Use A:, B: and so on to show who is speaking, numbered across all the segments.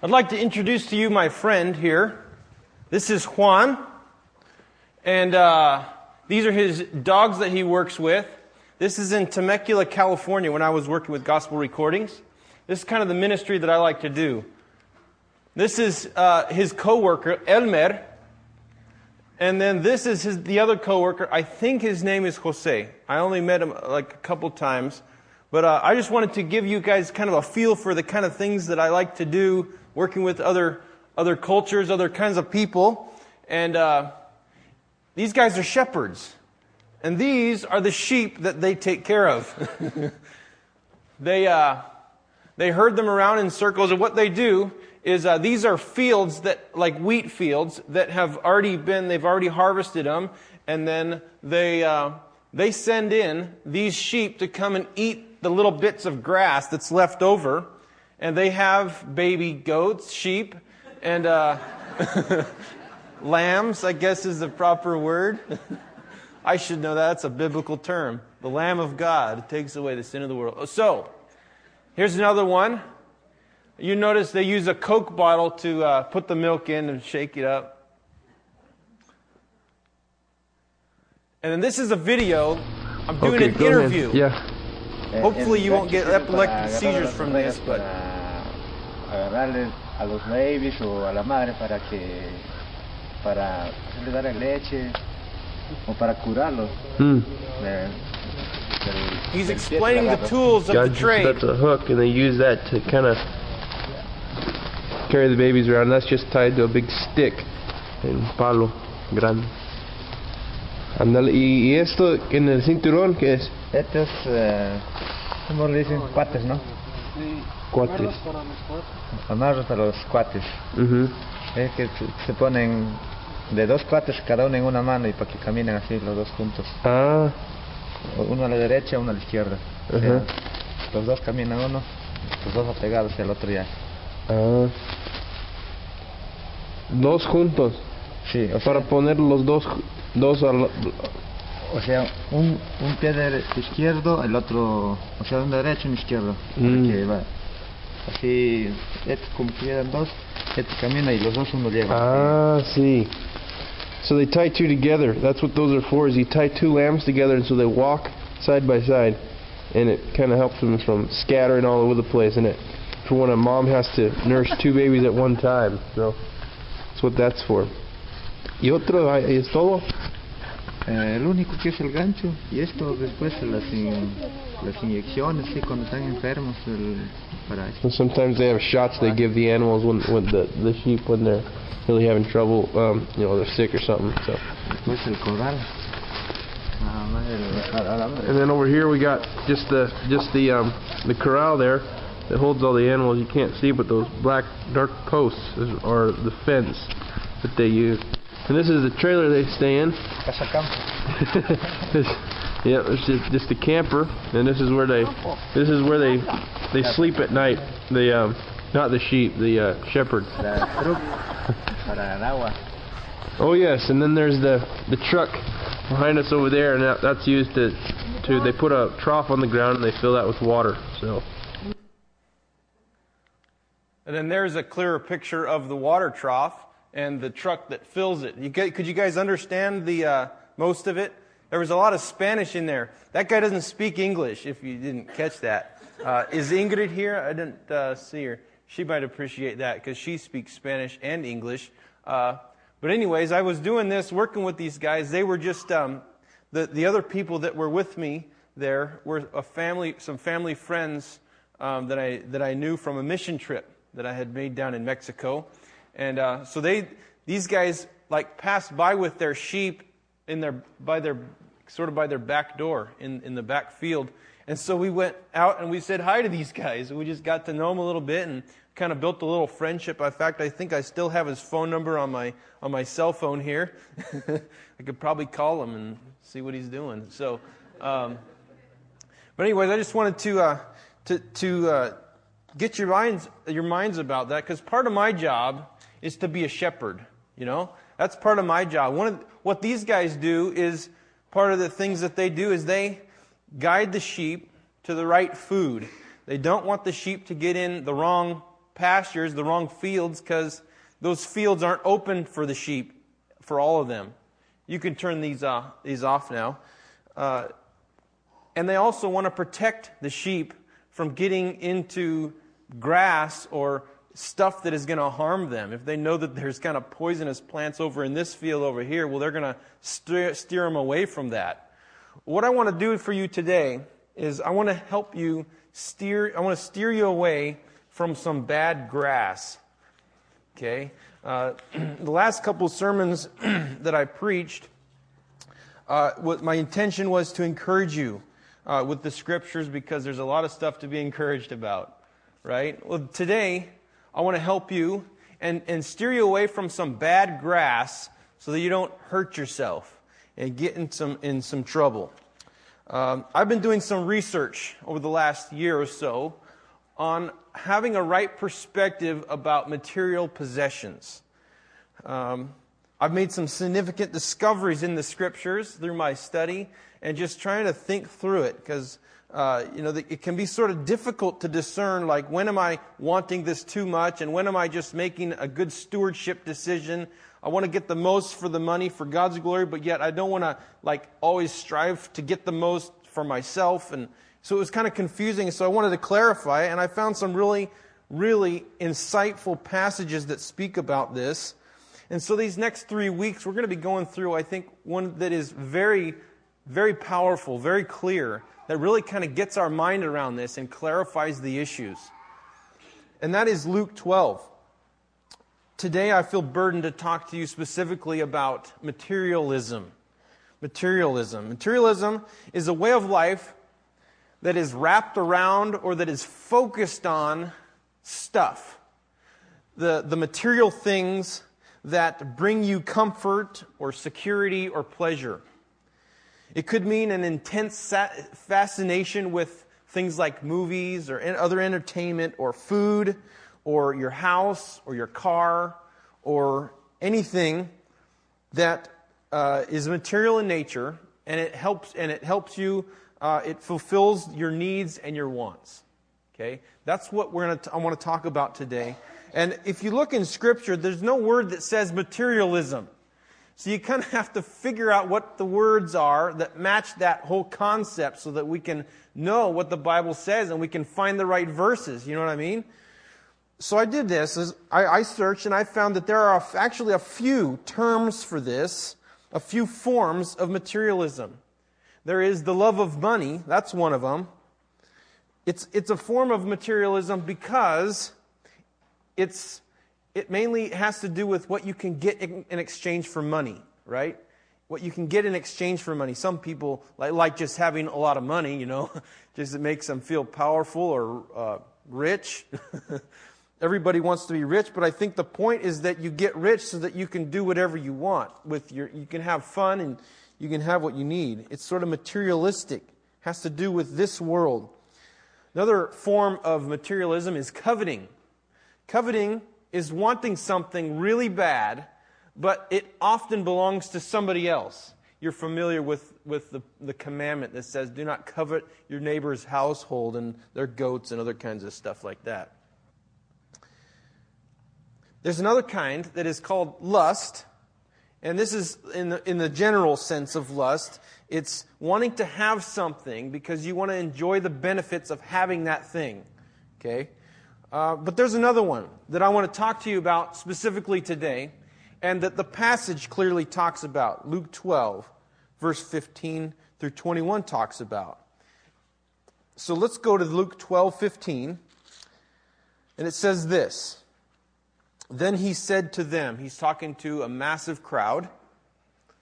A: I'd like to introduce to you my friend here. This is Juan, and uh, these are his dogs that he works with. This is in Temecula, California, when I was working with Gospel Recordings. This is kind of the ministry that I like to do. This is uh, his coworker, Elmer, and then this is his, the other coworker. I think his name is Jose. I only met him like a couple times. But uh, I just wanted to give you guys kind of a feel for the kind of things that I like to do, working with other other cultures, other kinds of people, and uh, these guys are shepherds, and these are the sheep that they take care of. they uh, they herd them around in circles, and what they do is uh, these are fields that like wheat fields that have already been they've already harvested them, and then they uh, they send in these sheep to come and eat the little bits of grass that's left over, and they have baby goats, sheep, and uh, lambs, I guess is the proper word. I should know that. That's a biblical term. The Lamb of God takes away the sin of the world. So, here's another one. You notice they use a Coke bottle to uh, put the milk in and shake it up. And then this is a video. I'm doing
B: Okay,
A: an
B: go ahead.
A: interview.
B: Yeah.
A: Hopefully you won't get epileptic seizures from this, but
C: agarrarle a los babies o a la madre para que para hacerle dar leche o para curarlos
B: Hmm.
A: he's explaining the tools of the
B: Gotcha.
A: Trade.
B: that's a hook, and they use that to kind of carry the babies around. That's just tied to a big stick, en palo grande. Ándale, y, y esto en el cinturón, ¿qué es?
C: Estos, eh, ¿cómo le dicen? Cuates, ¿no?
B: Cuates.
C: Amarros para los cuates.
B: Ujú.
C: Es que se, ponen de dos cuates cada uno en una mano y para que caminen así los dos juntos.
B: Ah,
C: Uno a la derecha, uno a la izquierda. O sea,
B: Ajá.
C: los dos caminan uno, los dos apegados y el otro ya.
B: ah. Dos juntos.
C: Sí, o sea,
B: Para poner los dos, dos al,
C: o sea un, un pie de izquierdo, el otro, o sea, un derecho y un izquierdo.
B: Mm.
C: Porque va, así, este como dos, este camina y los dos uno lleva.
B: Ah, see. So they tie two together. That's what those are for. Is you tie two lambs together, and so they walk side by side, and it kind of helps them from scattering all over the place. And it for when a mom has to nurse two babies at one time. So that's what that's for. Y otro es todo.
C: Eh, el único que es el gancho y esto después las, in- las inyecciones, sí, cuando están enfermos, el, para
B: So sometimes they have shots they give the animals when, when the the sheep when they're really having trouble. Um, you know, they're sick or something. So.
C: después el corral. Nada más el- a- a la-
B: And then over here we got just the just the um the corral there that holds all the animals. You can't see, but those black dark posts are the fence that they use. And this is the trailer they stay in.
C: Casa campo.
B: this, yeah, it's just, just a camper, and this is where they this is where they they sleep at night. The um not the sheep, the uh, shepherd.
C: Para el truck, para el agua.
B: Oh yes, and then there's the the truck behind us over there, and that, that's used to to they put a trough on the ground and they fill that with water. So.
A: And then there's a clearer picture of the water trough and the truck that fills it. You could you guys understand the uh, most of it? There was a lot of Spanish in there. That guy doesn't speak English. If you didn't catch that, uh, is Ingrid here? I didn't uh, see her. She might appreciate that because she speaks Spanish and English. Uh, but anyways, I was doing this, working with these guys. They were just um, the the other people that were with me there were a family, some family friends um, that I that I knew from a mission trip that I had made down in Mexico, and uh, so they these guys like passed by with their sheep in their by their sort of by their back door in in the back field, and so we went out and we said hi to these guys, and we just got to know them a little bit and kind of built a little friendship. In fact, I think I still have his phone number on my on my cell phone here. I could probably call him and see what he's doing. So. Um, but anyways, I just wanted to uh, to to uh, get your minds your minds about that because part of my job is to be a shepherd. You know, that's part of my job. One of what these guys do is part of the things that they do is they guide the sheep to the right food. They don't want the sheep to get in the wrong pastures, the wrong fields, because those fields aren't open for the sheep, for all of them. You can turn these, uh, these off now. Uh, and they also want to protect the sheep from getting into grass or stuff that is going to harm them. If they know that there's kind of poisonous plants over in this field over here, well, they're going to steer, steer them away from that. What I want to do for you today is I want to help you steer, I want to steer you away from some bad grass. Okay? Uh, the last couple sermons that I preached, uh, what my intention was to encourage you uh, with the scriptures because there's a lot of stuff to be encouraged about, right? Well, today, I want to help you and, and steer you away from some bad grass so that you don't hurt yourself and get in some, in some trouble. Um, I've been doing some research over the last year or so on having a right perspective about material possessions. Um, I've made some significant discoveries in the scriptures through my study and just trying to think through it because uh, you know, it can be sort of difficult to discern, like, when am I wanting this too much and when am I just making a good stewardship decision? I want to get the most for the money for God's glory, but yet I don't want to, like, always strive to get the most for myself. And so it was kind of confusing. So I wanted to clarify, and I found some really, really insightful passages that speak about this. And so these next three weeks, we're going to be going through, I think, one that is very, very powerful, very clear that really kind of gets our mind around this and clarifies the issues. And that is Luke 12. Today I feel burdened to talk to you specifically about materialism. Materialism. Materialism is a way of life that is wrapped around or that is focused on stuff. The, the material things that bring you comfort or security or pleasure. It could mean an intense fascination with things like movies or other entertainment or food or your house or your car or anything that uh, is material in nature and it helps and it helps you uh, it fulfills your needs and your wants. Okay? That's what we're going to i want to talk about today. And if you look in scripture there's no word that says materialism so you kind of have to figure out what the words are that match that whole concept so that we can know what the Bible says and we can find the right verses. You know what I mean? So I did this. I, I searched and I found that there are actually a few terms for this, a few forms of materialism. There is the love of money. That's one of them. It's, it's a form of materialism because it's it mainly has to do with what you can get in exchange for money, right? What you can get in exchange for money. Some people like, like just having a lot of money, you know, just it makes them feel powerful or uh, rich. Everybody wants to be rich, but I think the point is that you get rich so that you can do whatever you want with your. You can have fun and you can have what you need. It's sort of materialistic. Has to do with this world. Another form of materialism is coveting. Coveting is wanting something really bad, but it often belongs to somebody else. You're familiar with, with the, the commandment that says, do not covet your neighbor's household and their goats and other kinds of stuff like that. There's another kind that is called lust, and this is in the, in the general sense of lust. It's wanting to have something because you want to enjoy the benefits of having that thing. Okay? Uh, but there's another one that I want to talk to you about specifically today, and that the passage clearly talks about. Luke 12, verse 15 through 21 talks about. So let's go to Luke 12, 15, and it says this. Then he said to them, he's talking to a massive crowd,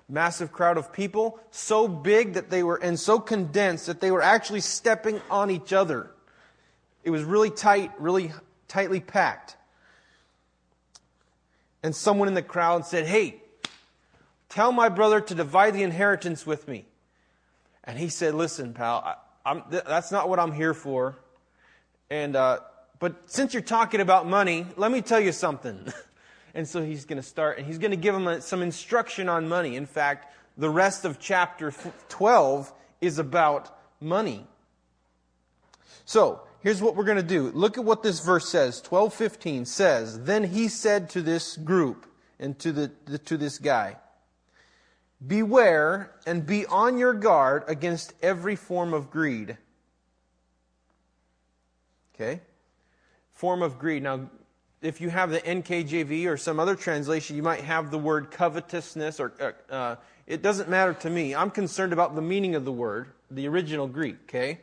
A: massive crowd of people, so big that they were, and so condensed that they were actually stepping on each other. It was really tight, really tightly packed. And someone in the crowd said, Hey, tell my brother to divide the inheritance with me. And he said, Listen, pal, I, that's not what I'm here for. And, uh, but since you're talking about money, let me tell you something. and so he's going to start, and he's going to give him a, some instruction on money. In fact, the rest of chapter 12 is about money. So, here's what we're going to do. Look at what this verse says. 12:15 says, "Then he said to this group and to the, the to this guy, Beware and be on your guard against every form of greed. Okay? Form of greed. Now, if you have the NKJV or some other translation, you might have the word covetousness, or uh, uh, it doesn't matter to me. I'm concerned about the meaning of the word, the original Greek, okay?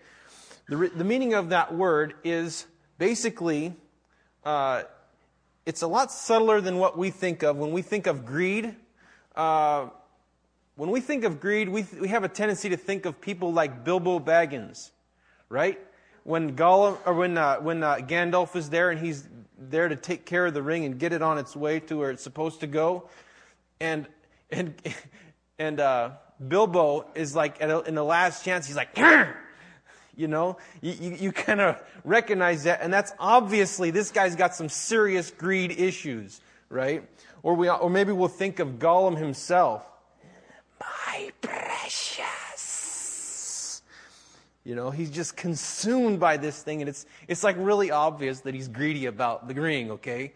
A: The, the meaning of that word is basically, uh, it's a lot subtler than what we think of. When we think of greed, uh, when we think of greed, we, we have a tendency to think of people like Bilbo Baggins, right? When Gollum, or when, uh, when uh, Gandalf is there and he's there to take care of the ring and get it on its way to where it's supposed to go, and and and uh, Bilbo is like a, in the last chance, he's like, you know, you, you, you kind of recognize that, and that's obviously this guy's got some serious greed issues, right? Or we, or maybe we'll think of Gollum himself my precious. You know, he's just consumed by this thing, and it's, it's like really obvious that he's greedy about the ring, okay?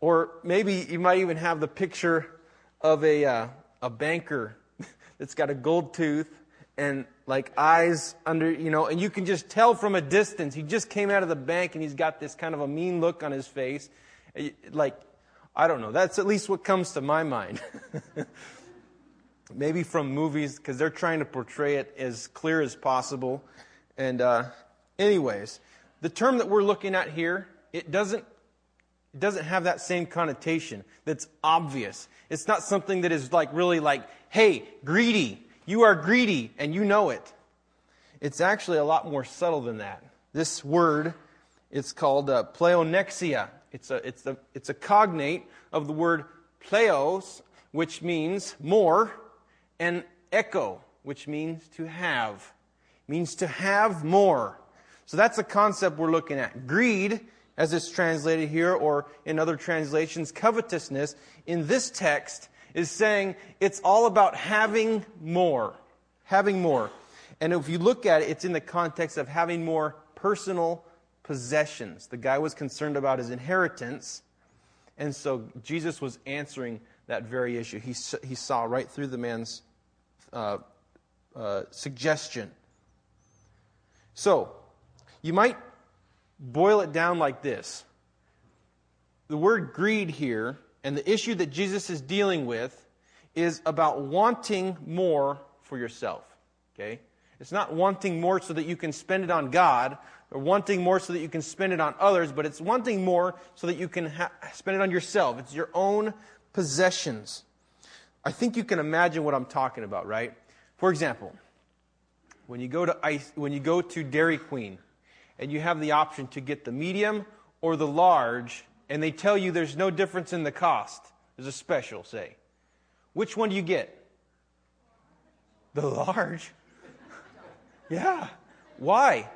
A: Or maybe you might even have the picture of a, uh, a banker that's got a gold tooth and like eyes under, you know, and you can just tell from a distance. He just came out of the bank and he's got this kind of a mean look on his face. Like, I don't know. That's at least what comes to my mind. maybe from movies because they're trying to portray it as clear as possible. And, uh, anyways, the term that we're looking at here, it doesn't, it doesn't have that same connotation that's obvious. It's not something that is like really like, hey, greedy. You are greedy and you know it. It's actually a lot more subtle than that. This word, it's called uh, pleonexia. It's a, it's, a, it's a cognate of the word pleos, which means more, and echo, which means to have. means to have more. So that's a concept we're looking at. Greed, as it's translated here, or in other translations, covetousness, in this text is saying it's all about having more. Having more. And if you look at it, it's in the context of having more personal possessions. The guy was concerned about his inheritance. And so Jesus was answering that very issue. He, he saw right through the man's uh, uh, suggestion. So, you might boil it down like this the word greed here and the issue that Jesus is dealing with is about wanting more for yourself. Okay? It's not wanting more so that you can spend it on God or wanting more so that you can spend it on others, but it's wanting more so that you can ha- spend it on yourself. It's your own possessions. I think you can imagine what I'm talking about, right? For example, when you go to ice, when you go to Dairy Queen and you have the option to get the medium or the large and they tell you there's no difference in the cost. There's a special, say. Which one do you get? The large. yeah. Why?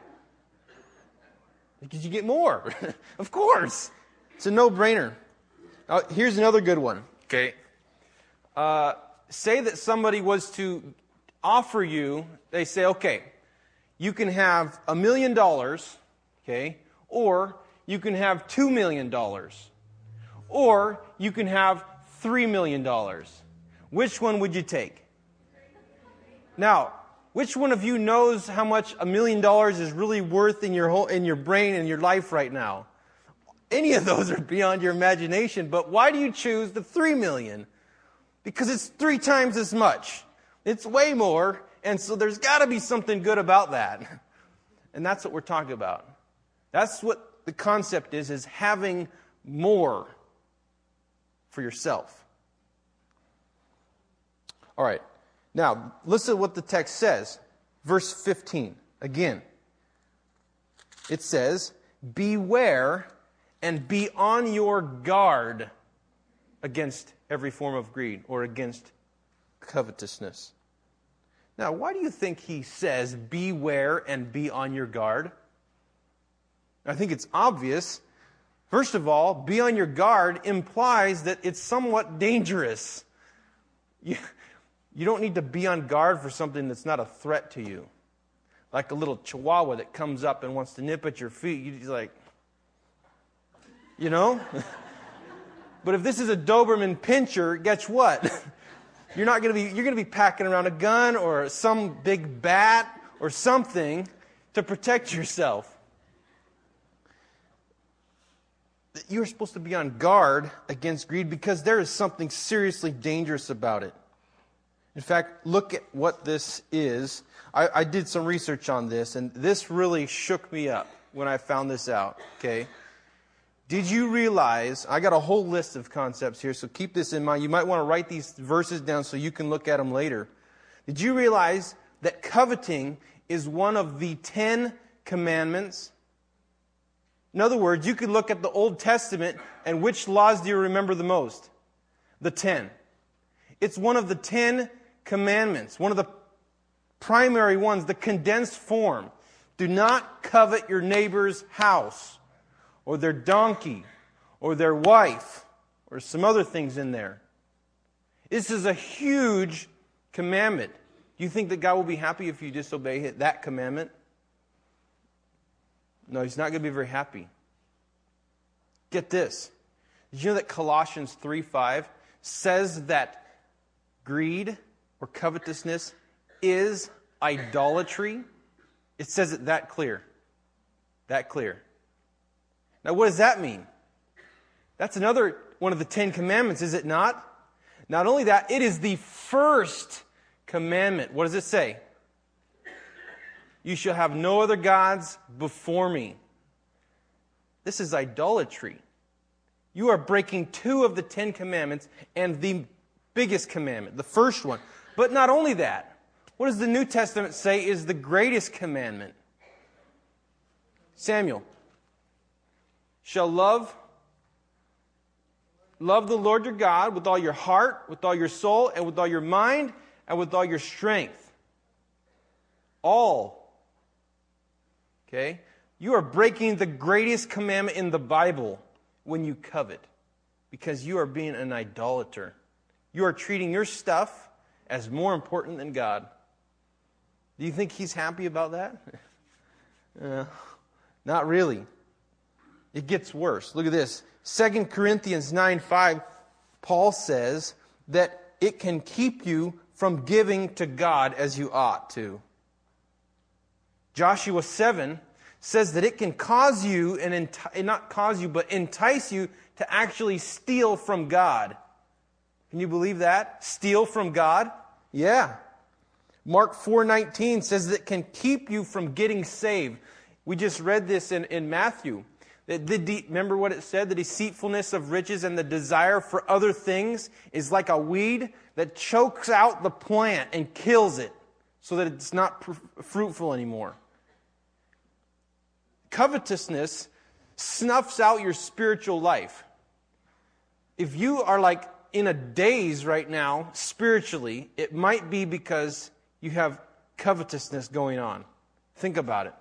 A: Because you get more. of course. It's a no brainer. here's another good one. Okay. Uh, say that somebody was to offer you, they say, okay, you can have a million dollars, okay, or you can have two million dollars, or you can have three million dollars. Which one would you take? Now, which one of you knows how much a million dollars is really worth in your whole, in your brain and your life right now? Any of those are beyond your imagination, but why do you choose the three million? because it's three times as much. It's way more, and so there's got to be something good about that. And that's what we're talking about. That's what the concept is, is having more for yourself. All right. Now, listen to what the text says. Verse 15. Again. It says, Beware and be on your guard against every form of greed or against covetousness. Now, why do you think he says, beware and be on your guard? I think it's obvious. First of all, be on your guard implies that it's somewhat dangerous. You, you don't need to be on guard for something that's not a threat to you. like a little chihuahua that comes up and wants to nip at your feet. You're like, you know? but if this is a Doberman Pinscher, guess what? You're not going to be, you're going to be packing around a gun or some big bat or something to protect yourself. You're supposed to be on guard against greed because there is something seriously dangerous about it. In fact, look at what this is. I, I did some research on this, and this really shook me up when I found this out. Okay. Did you realize? I got a whole list of concepts here, so keep this in mind. You might want to write these verses down so you can look at them later. Did you realize that coveting is one of the Ten Commandments? In other words, you could look at the Old Testament, and which laws do you remember the most? The ten. It's one of the Ten Commandments, one of the primary ones, the condensed form. Do not covet your neighbor's house or their donkey or their wife or some other things in there. This is a huge commandment. Do you think that God will be happy if you disobey that commandment? No, he's not going to be very happy. Get this. Did you know that Colossians 3 5 says that greed or covetousness is idolatry? It says it that clear. That clear. Now, what does that mean? That's another one of the Ten Commandments, is it not? Not only that, it is the first commandment. What does it say? You shall have no other gods before me. This is idolatry. You are breaking two of the Ten Commandments and the biggest commandment, the first one. But not only that, what does the New Testament say is the greatest commandment? Samuel, shall love love the Lord your God with all your heart, with all your soul, and with all your mind, and with all your strength. All. Okay? You are breaking the greatest commandment in the Bible when you covet because you are being an idolater. You are treating your stuff as more important than God. Do you think he's happy about that? uh, not really. It gets worse. Look at this. 2 Corinthians 9 5, Paul says that it can keep you from giving to God as you ought to. Joshua 7 says that it can cause you, and enti- not cause you, but entice you to actually steal from God. Can you believe that? Steal from God? Yeah. Mark 4:19 says that it can keep you from getting saved. We just read this in, in Matthew. The, the, remember what it said? The deceitfulness of riches and the desire for other things is like a weed that chokes out the plant and kills it so that it's not pr- fruitful anymore. Covetousness snuffs out your spiritual life. If you are like in a daze right now, spiritually, it might be because you have covetousness going on. Think about it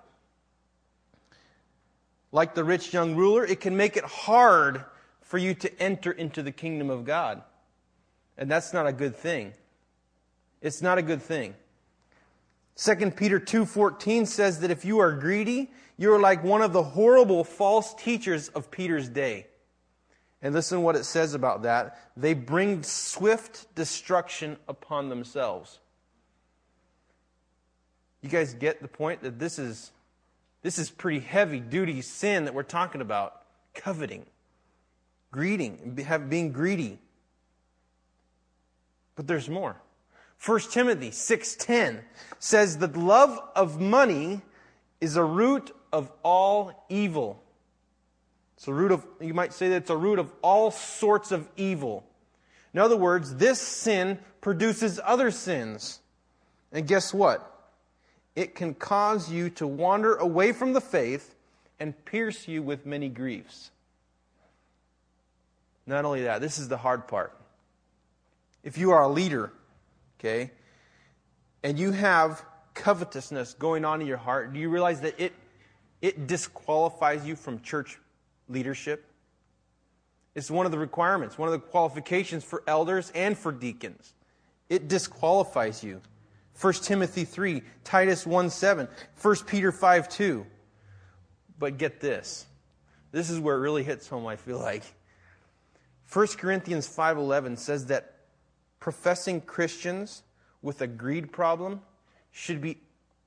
A: like the rich young ruler, it can make it hard for you to enter into the kingdom of God. And that's not a good thing. It's not a good thing. 2 Peter 2:14 says that if you are greedy, you are like one of the horrible false teachers of Peter's day. And listen what it says about that. They bring swift destruction upon themselves. You guys get the point that this is this is pretty heavy duty sin that we're talking about coveting, greeting, being greedy. But there's more. 1 Timothy 6:10 says that love of money is a root of all evil. It's a root of you might say that it's a root of all sorts of evil. In other words, this sin produces other sins. And guess what? it can cause you to wander away from the faith and pierce you with many griefs. Not only that, this is the hard part. If you are a leader, okay, and you have covetousness going on in your heart, do you realize that it, it disqualifies you from church leadership? It's one of the requirements, one of the qualifications for elders and for deacons. It disqualifies you 1 Timothy 3, Titus 1 7, 1 Peter 5 2. But get this. This is where it really hits home, I feel like. 1 Corinthians 5:11 says that professing Christians with a greed problem should be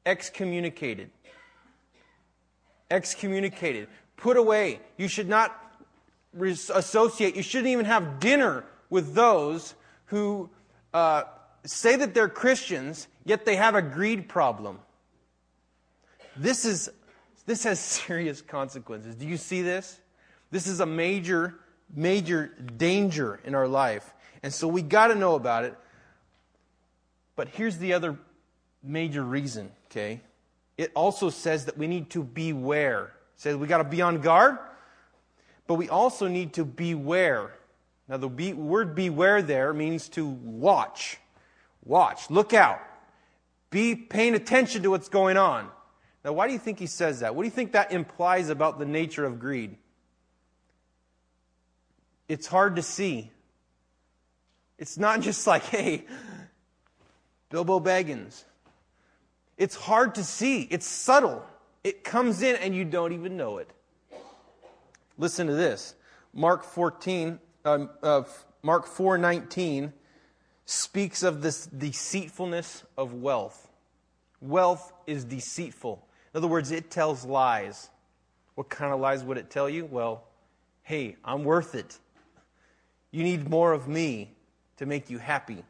A: excommunicated. Excommunicated. Put away. You should not associate. You shouldn't even have dinner with those who uh, say that they're Christians, yet they have a greed problem. This is this has serious consequences. Do you see this? This is a major, major danger in our life. And so we got to know about it. But here's the other major reason, okay? It also says that we need to beware. It says we got to be on guard, but we also need to beware. Now, the be, word beware there means to watch. Watch. Look out. Be paying attention to what's going on. Now, why do you think he says that? What do you think that implies about the nature of greed? It's hard to see. It's not just like, hey, Bilbo Baggins. It's hard to see. It's subtle. It comes in and you don't even know it. Listen to this. Mark 14, um, uh, Mark 4:19 speaks of this deceitfulness of wealth. Wealth is deceitful. In other words, it tells lies. What kind of lies would it tell you? Well, hey, I'm worth it. You need more of me to make you happy.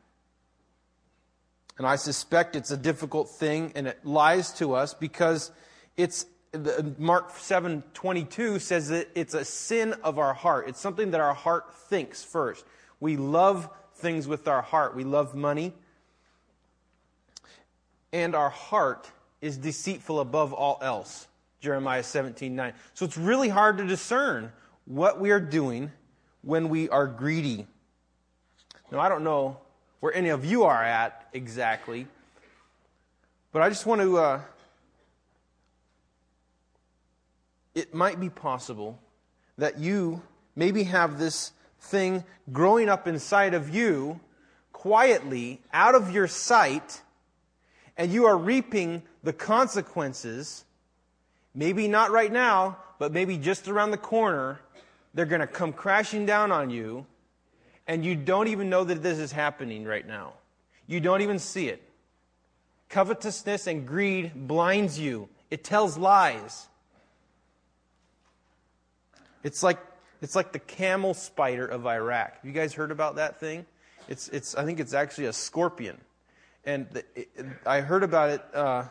A: And I suspect it's a difficult thing and it lies to us because it's Mark 7:22 says that it's a sin of our heart. It's something that our heart thinks first. We love things with our heart. We love money. And our heart is deceitful above all else. Jeremiah 17:9. So it's really hard to discern what we are doing when we are greedy. Now I don't know where any of you are at exactly, but I just want to uh, it might be possible that you maybe have this thing growing up inside of you quietly out of your sight and you are reaping the consequences, maybe not right now, but maybe just around the corner, they're going to come crashing down on you, and you don't even know that this is happening right now. You don't even see it. Covetousness and greed blinds you, it tells lies. It's like, it's like the camel spider of Iraq. You guys heard about that thing? It's, it's, I think it's actually a scorpion. And the, it, I heard about it uh,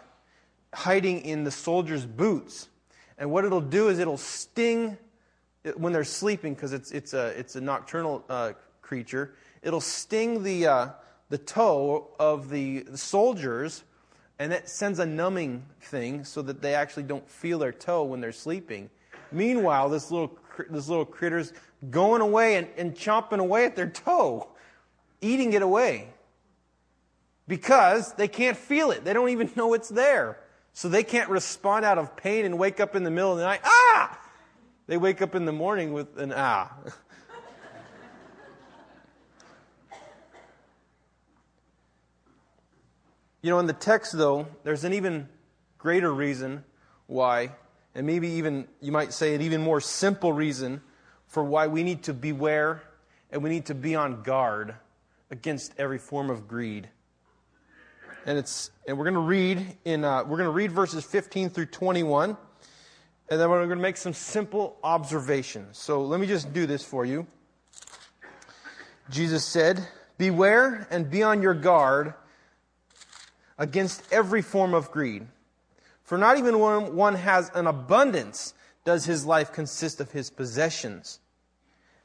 A: hiding in the soldiers' boots. And what it'll do is it'll sting when they're sleeping, because it's, it's, a, it's a nocturnal uh, creature. It'll sting the, uh, the toe of the, soldiers, and it sends a numbing thing so that they actually don't feel their toe when they're sleeping. Meanwhile, this little, this little critter's going away and, and chomping away at their toe, eating it away. Because they can't feel it. They don't even know it's there. So they can't respond out of pain and wake up in the middle of the night, ah! They wake up in the morning with an ah. you know, in the text, though, there's an even greater reason why, and maybe even, you might say, an even more simple reason for why we need to beware and we need to be on guard against every form of greed. And it's and we're going to read in uh, we're going to read verses 15 through 21 and then we're going to make some simple observations. So let me just do this for you. Jesus said beware and be on your guard against every form of greed for not even when one has an abundance does his life consist of his possessions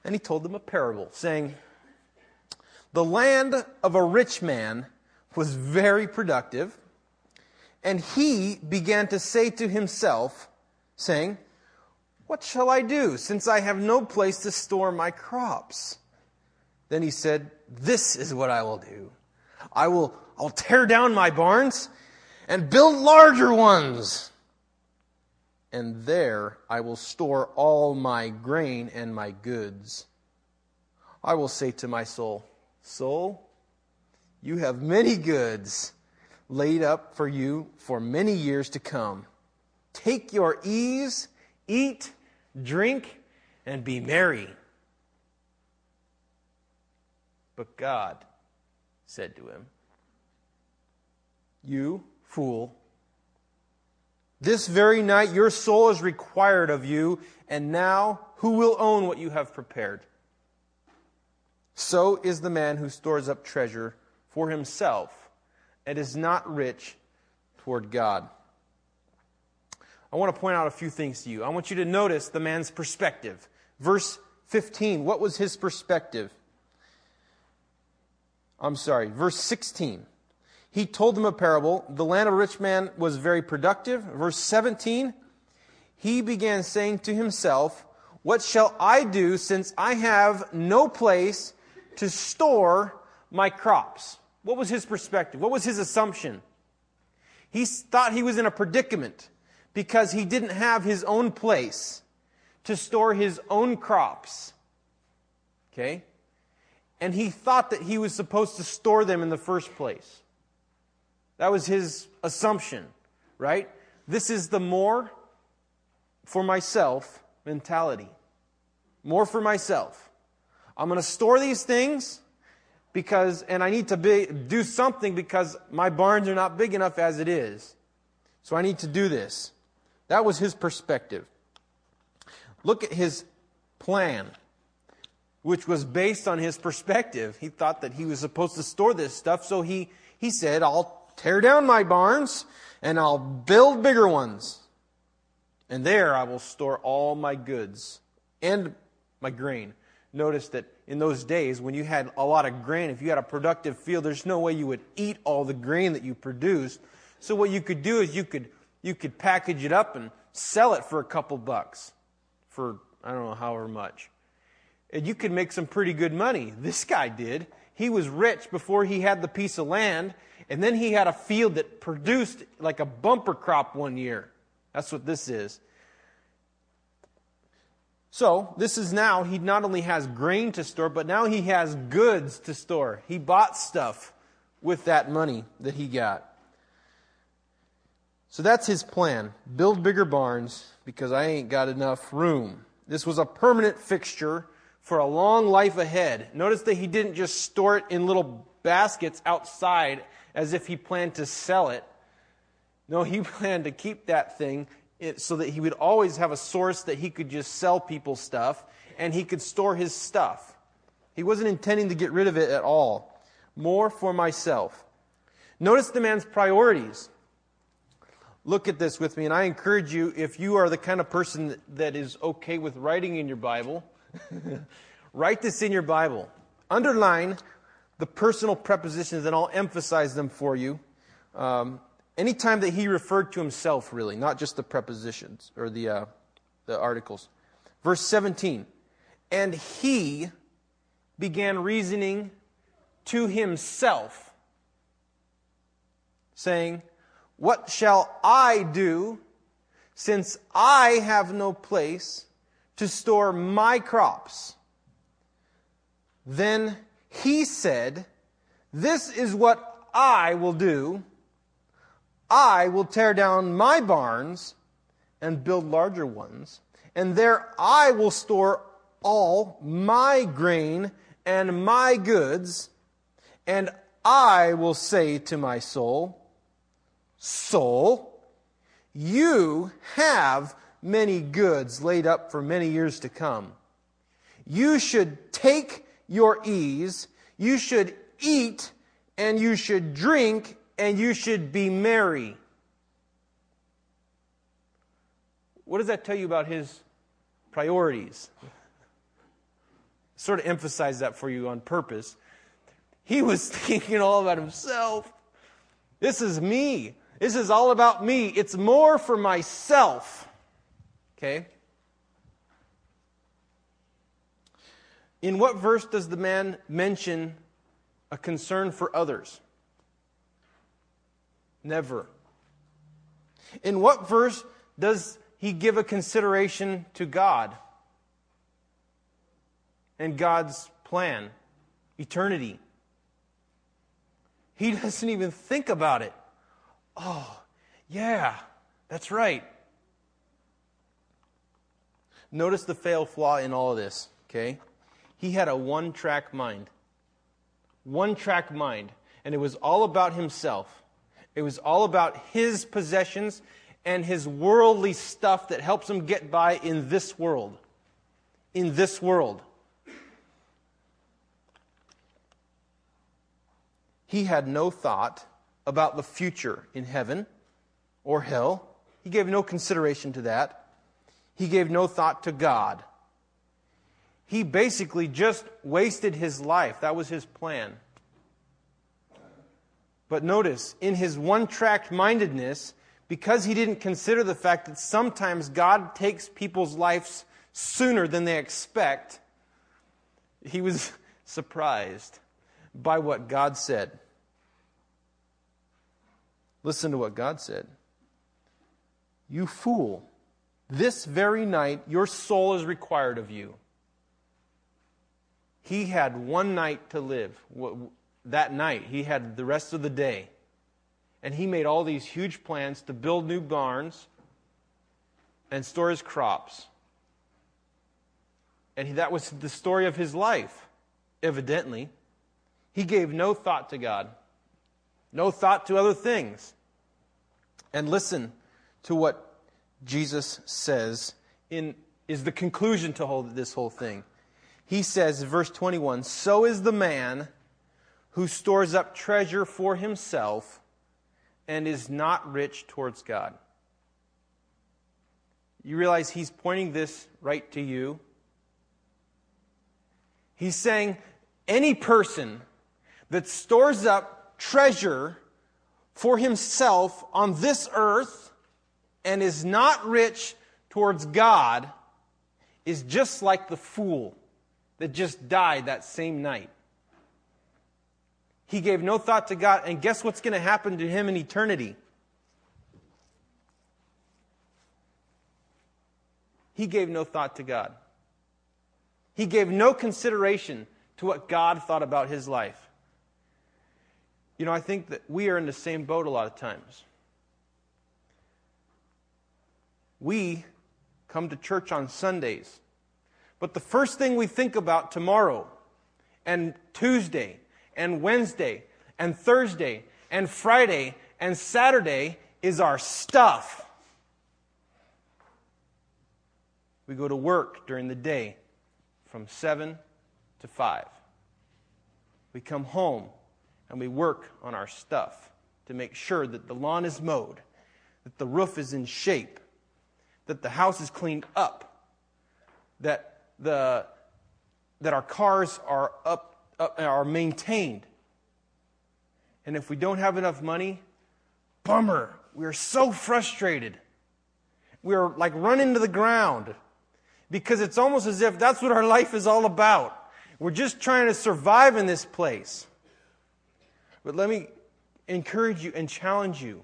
A: and he told them a parable saying the land of a rich man was very productive, and he began to say to himself, saying, What shall I do, since I have no place to store my crops? Then he said, This is what I will do. I will I'll tear down my barns and build larger ones. And there I will store all my grain and my goods. I will say to my soul, Soul, you have many goods laid up for you for many years to come. Take your ease, eat, drink, and be merry. But God said to him, You fool, this very night your soul is required of you, and now who will own what you have prepared? So is the man who stores up treasure for himself and is not rich toward God. I want to point out a few things to you. I want you to notice the man's perspective. Verse 15, what was his perspective? I'm sorry, verse 16. He told them a parable. The land of a rich man was very productive. Verse 17, he began saying to himself, What shall I do since I have no place to store my crops? What was his perspective? What was his assumption? He thought he was in a predicament because he didn't have his own place to store his own crops. Okay? And he thought that he was supposed to store them in the first place. That was his assumption, right? This is the more for myself mentality. More for myself. I'm going to store these things because, and I need to be, do something because my barns are not big enough as it is. So I need to do this. That was his perspective. Look at his plan, which was based on his perspective. He thought that he was supposed to store this stuff, so he, he said, I'll tear down my barns and I'll build bigger ones. And there I will store all my goods and my grain. Notice that in those days, when you had a lot of grain, if you had a productive field, there's no way you would eat all the grain that you produced. So what you could do is you could, you could package it up and sell it for a couple bucks for, I don't know, however much. And you could make some pretty good money. This guy did. He was rich before he had the piece of land, and then he had a field that produced like a bumper crop one year. That's what this is. So, this is now, he not only has grain to store, but now he has goods to store. He bought stuff with that money that he got. So that's his plan. Build bigger barns because I ain't got enough room. This was a permanent fixture for a long life ahead. Notice that he didn't just store it in little baskets outside as if he planned to sell it. No, he planned to keep that thing so that he would always have a source that he could just sell people stuff and he could store his stuff. He wasn't intending to get rid of it at all. More for myself. Notice the man's priorities. Look at this with me, and I encourage you, if you are the kind of person that is okay with writing in your Bible, write this in your Bible. Underline the personal prepositions, and I'll emphasize them for you. Um, anytime that he referred to himself, really, not just the prepositions or the, uh, the articles. Verse 17, and he began reasoning to himself, saying, What shall I do since I have no place to store my crops? Then he said, This is what I will do I will tear down my barns and build larger ones, and there I will store all my grain and my goods, and I will say to my soul, Soul, you have many goods laid up for many years to come. You should take your ease, you should eat, and you should drink and you should be merry. What does that tell you about his priorities? Sort of emphasize that for you on purpose. He was thinking all about himself. This is me. This is all about me. It's more for myself. Okay? In what verse does the man mention a concern for others? Never. In what verse does he give a consideration to God and God's plan, eternity? He doesn't even think about it. Oh, yeah, that's right. Notice the fail flaw in all of this, okay? He had a one track mind. One track mind. And it was all about himself. It was all about his possessions and his worldly stuff that helps him get by in this world. In this world. He had no thought about the future in heaven or hell. He gave no consideration to that. He gave no thought to God. He basically just wasted his life. That was his plan. But notice, in his one track mindedness, because he didn't consider the fact that sometimes God takes people's lives sooner than they expect, he was surprised by what God said. Listen to what God said. You fool, this very night your soul is required of you. He had one night to live. That night, he had the rest of the day. And he made all these huge plans to build new barns and store his crops. And that was the story of his life, evidently. He gave no thought to God, no thought to other things. And listen to what Jesus says in is the conclusion to hold this whole thing. He says, verse 21, So is the man who stores up treasure for himself and is not rich towards God. You realize he's pointing this right to you? He's saying any person that stores up treasure for himself on this earth and is not rich towards God is just like the fool that just died that same night. He gave no thought to God, and guess what's going to happen to him in eternity? He gave no thought to God. He gave no consideration to what God thought about his life. You know, I think that we are in the same boat a lot of times. We come to church on Sundays, but the first thing we think about tomorrow and Tuesday and Wednesday and Thursday and Friday and Saturday is our stuff. We go to work during the day from 7 to 5. We come home and we work on our stuff to make sure that the lawn is mowed, that the roof is in shape, that the house is cleaned up, that, the, that our cars are, up, up, are maintained. And if we don't have enough money, bummer. We're so frustrated. We're like running to the ground because it's almost as if that's what our life is all about. We're just trying to survive in this place. But let me encourage you and challenge you.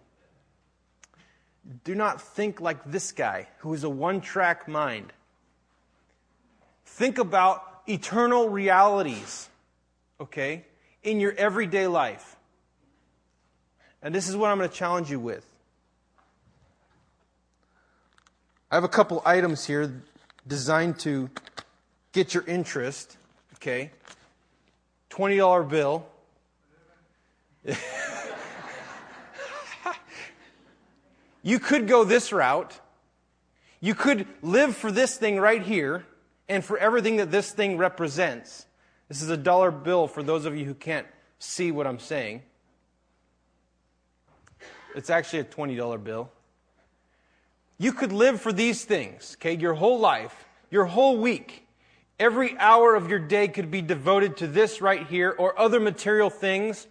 A: Do not think like this guy who is a one track mind. Think about eternal realities, okay, in your everyday life. And this is what I'm going to challenge you with. I have a couple items here designed to get your interest, okay? $20 bill. you could go this route. You could live for this thing right here and for everything that this thing represents. This is a dollar bill for those of you who can't see what I'm saying. It's actually a $20 bill. You could live for these things, okay, your whole life, your whole week. Every hour of your day could be devoted to this right here or other material things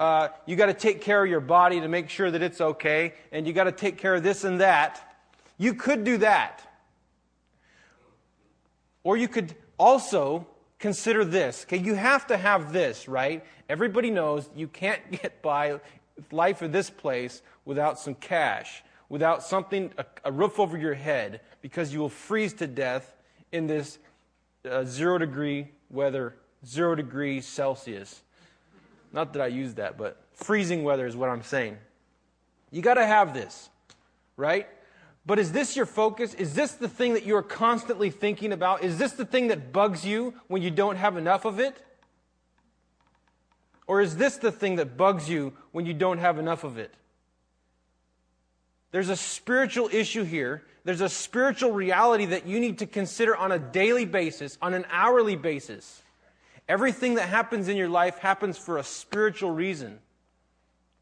A: uh, you got to take care of your body to make sure that it's okay, and you got to take care of this and that. You could do that. Or you could also consider this. Okay, you have to have this, right? Everybody knows you can't get by life in this place without some cash, without something, a, a roof over your head, because you will freeze to death in this uh, zero degree weather, zero degrees Celsius. Not that I use that, but freezing weather is what I'm saying. You got to have this, right? But is this your focus? Is this the thing that you're constantly thinking about? Is this the thing that bugs you when you don't have enough of it? Or is this the thing that bugs you when you don't have enough of it? There's a spiritual issue here. There's a spiritual reality that you need to consider on a daily basis, on an hourly basis. Everything that happens in your life happens for a spiritual reason.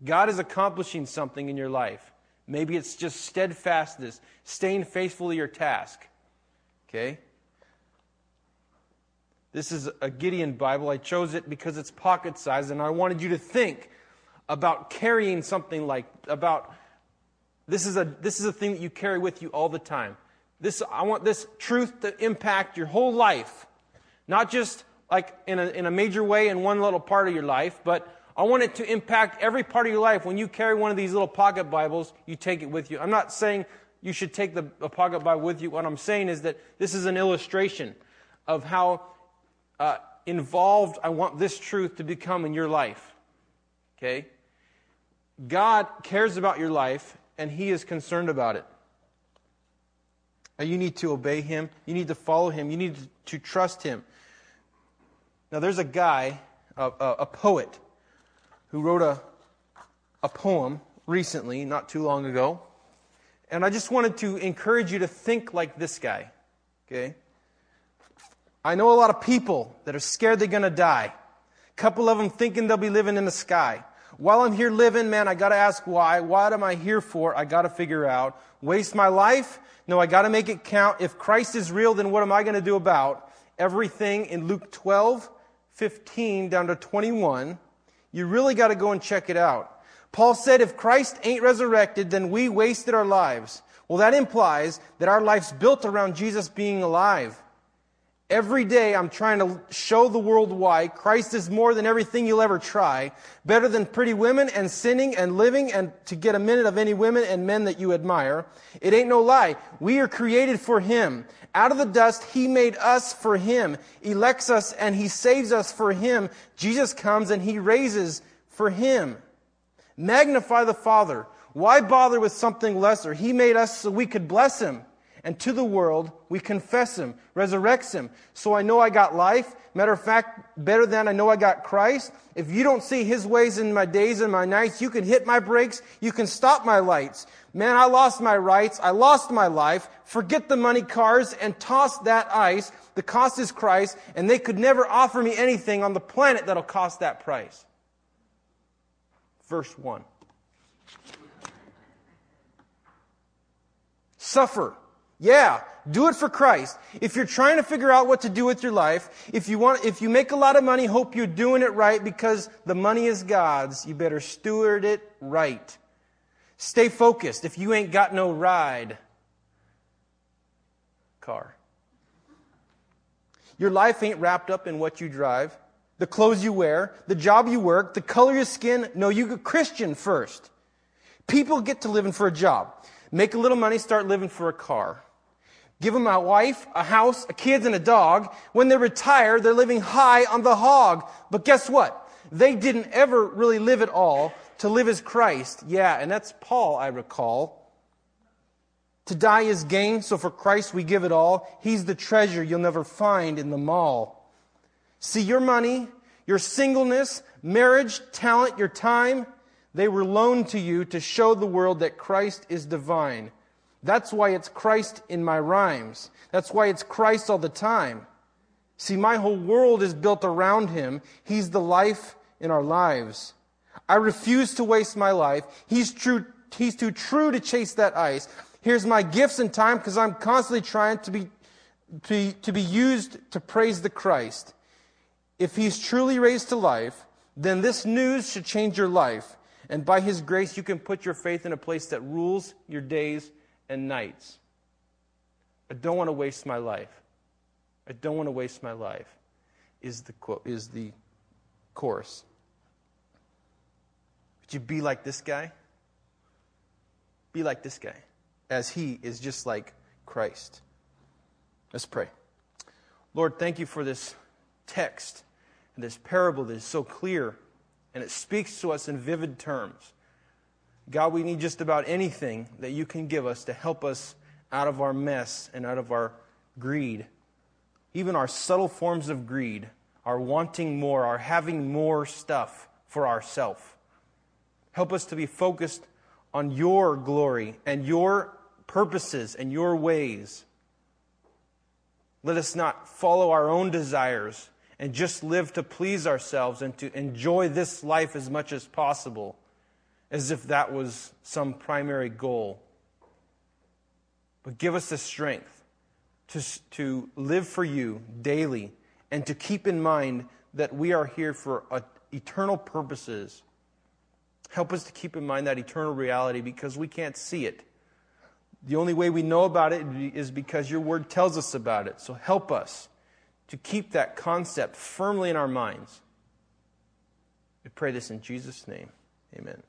A: God is accomplishing something in your life. Maybe it's just steadfastness, staying faithful to your task. Okay? This is a Gideon Bible. I chose it because it's pocket sized, and I wanted you to think about carrying something like, about this is a, this is a thing that you carry with you all the time. This, I want this truth to impact your whole life. Not just like in a, in a major way in one little part of your life, but I want it to impact every part of your life. When you carry one of these little pocket Bibles, you take it with you. I'm not saying you should take the pocket Bible with you. What I'm saying is that this is an illustration of how uh, involved I want this truth to become in your life. Okay? God cares about your life, and He is concerned about it. you need to obey Him. You need to follow Him. You need to trust Him. Now, there's a guy, a, a, a poet, who wrote a, a poem recently, not too long ago. And I just wanted to encourage you to think like this guy. Okay? I know a lot of people that are scared they're going to die. A couple of them thinking they'll be living in the sky. While I'm here living, man, I gotta ask why. What am I here for? I gotta figure out. Waste my life? No, I gotta make it count. If Christ is real, then what am I gonna do about everything in Luke 12, 15 down to 21? You really gotta go and check it out. Paul said, if Christ ain't resurrected, then we wasted our lives. Well, that implies that our life's built around Jesus being alive. Every day I'm trying to show the world why Christ is more than everything you'll ever try, better than pretty women and sinning and living and to get a minute of any women and men that you admire. It ain't no lie. We are created for Him. Out of the dust, He made us for Him, elects us and He saves us for Him. Jesus comes and He raises for Him. Magnify the Father. Why bother with something lesser? He made us so we could bless Him and to the world we confess him, resurrects him. So I know I got life. Matter of fact, better than I know I got Christ. If you don't see his ways in my days and my nights, you can hit my brakes, you can stop my lights. Man, I lost my rights, I lost my life. Forget the money cars and toss that ice. The cost is Christ, and they could never offer me anything on the planet that'll cost that price. Verse 1. Suffer yeah, do it for Christ. If you're trying to figure out what to do with your life, if you want, if you make a lot of money, hope you're doing it right because the money is God's, you better steward it right. Stay focused if you ain't got no ride car. Your life ain't wrapped up in what you drive, the clothes you wear, the job you work, the color of your skin. No, you a Christian first. People get to living for a job. Make a little money, start living for a car. Give them a wife, a house, a kids, and a dog. When they retire, they're living high on the hog. But guess what? They didn't ever really live it all. To live as Christ. Yeah, and that's Paul, I recall. To die is gain, so for Christ we give it all. He's the treasure you'll never find in the mall. See, your money, your singleness, marriage, talent, your time, they were loaned to you to show the world that Christ is divine. That's why it's Christ in my rhymes. That's why it's Christ all the time. See, my whole world is built around him. He's the life in our lives. I refuse to waste my life. He's true, he's too true to chase that ice. Here's my gifts and time because I'm constantly trying to be, to, to be used to praise the Christ. If he's truly raised to life, then this news should change your life. And by his grace, you can put your faith in a place that rules your days and nights. I don't want to waste my life. I don't want to waste my life, is the, quote, is the chorus. Would you be like this guy? Be like this guy, as he is just like Christ. Let's pray. Lord, thank you for this text and this parable that is so clear and it speaks to us in vivid terms. God, we need just about anything that you can give us to help us out of our mess and out of our greed. Even our subtle forms of greed, our wanting more, our having more stuff for ourselves. Help us to be focused on your glory and your purposes and your ways. Let us not follow our own desires and just live to please ourselves and to enjoy this life as much as possible, as if that was some primary goal. But give us the strength to, to live for you daily and to keep in mind that we are here for a, eternal purposes. Help us to keep in mind that eternal reality because we can't see it. The only way we know about it is because your word tells us about it. So help us to keep that concept firmly in our minds. We pray this in Jesus' name. Amen.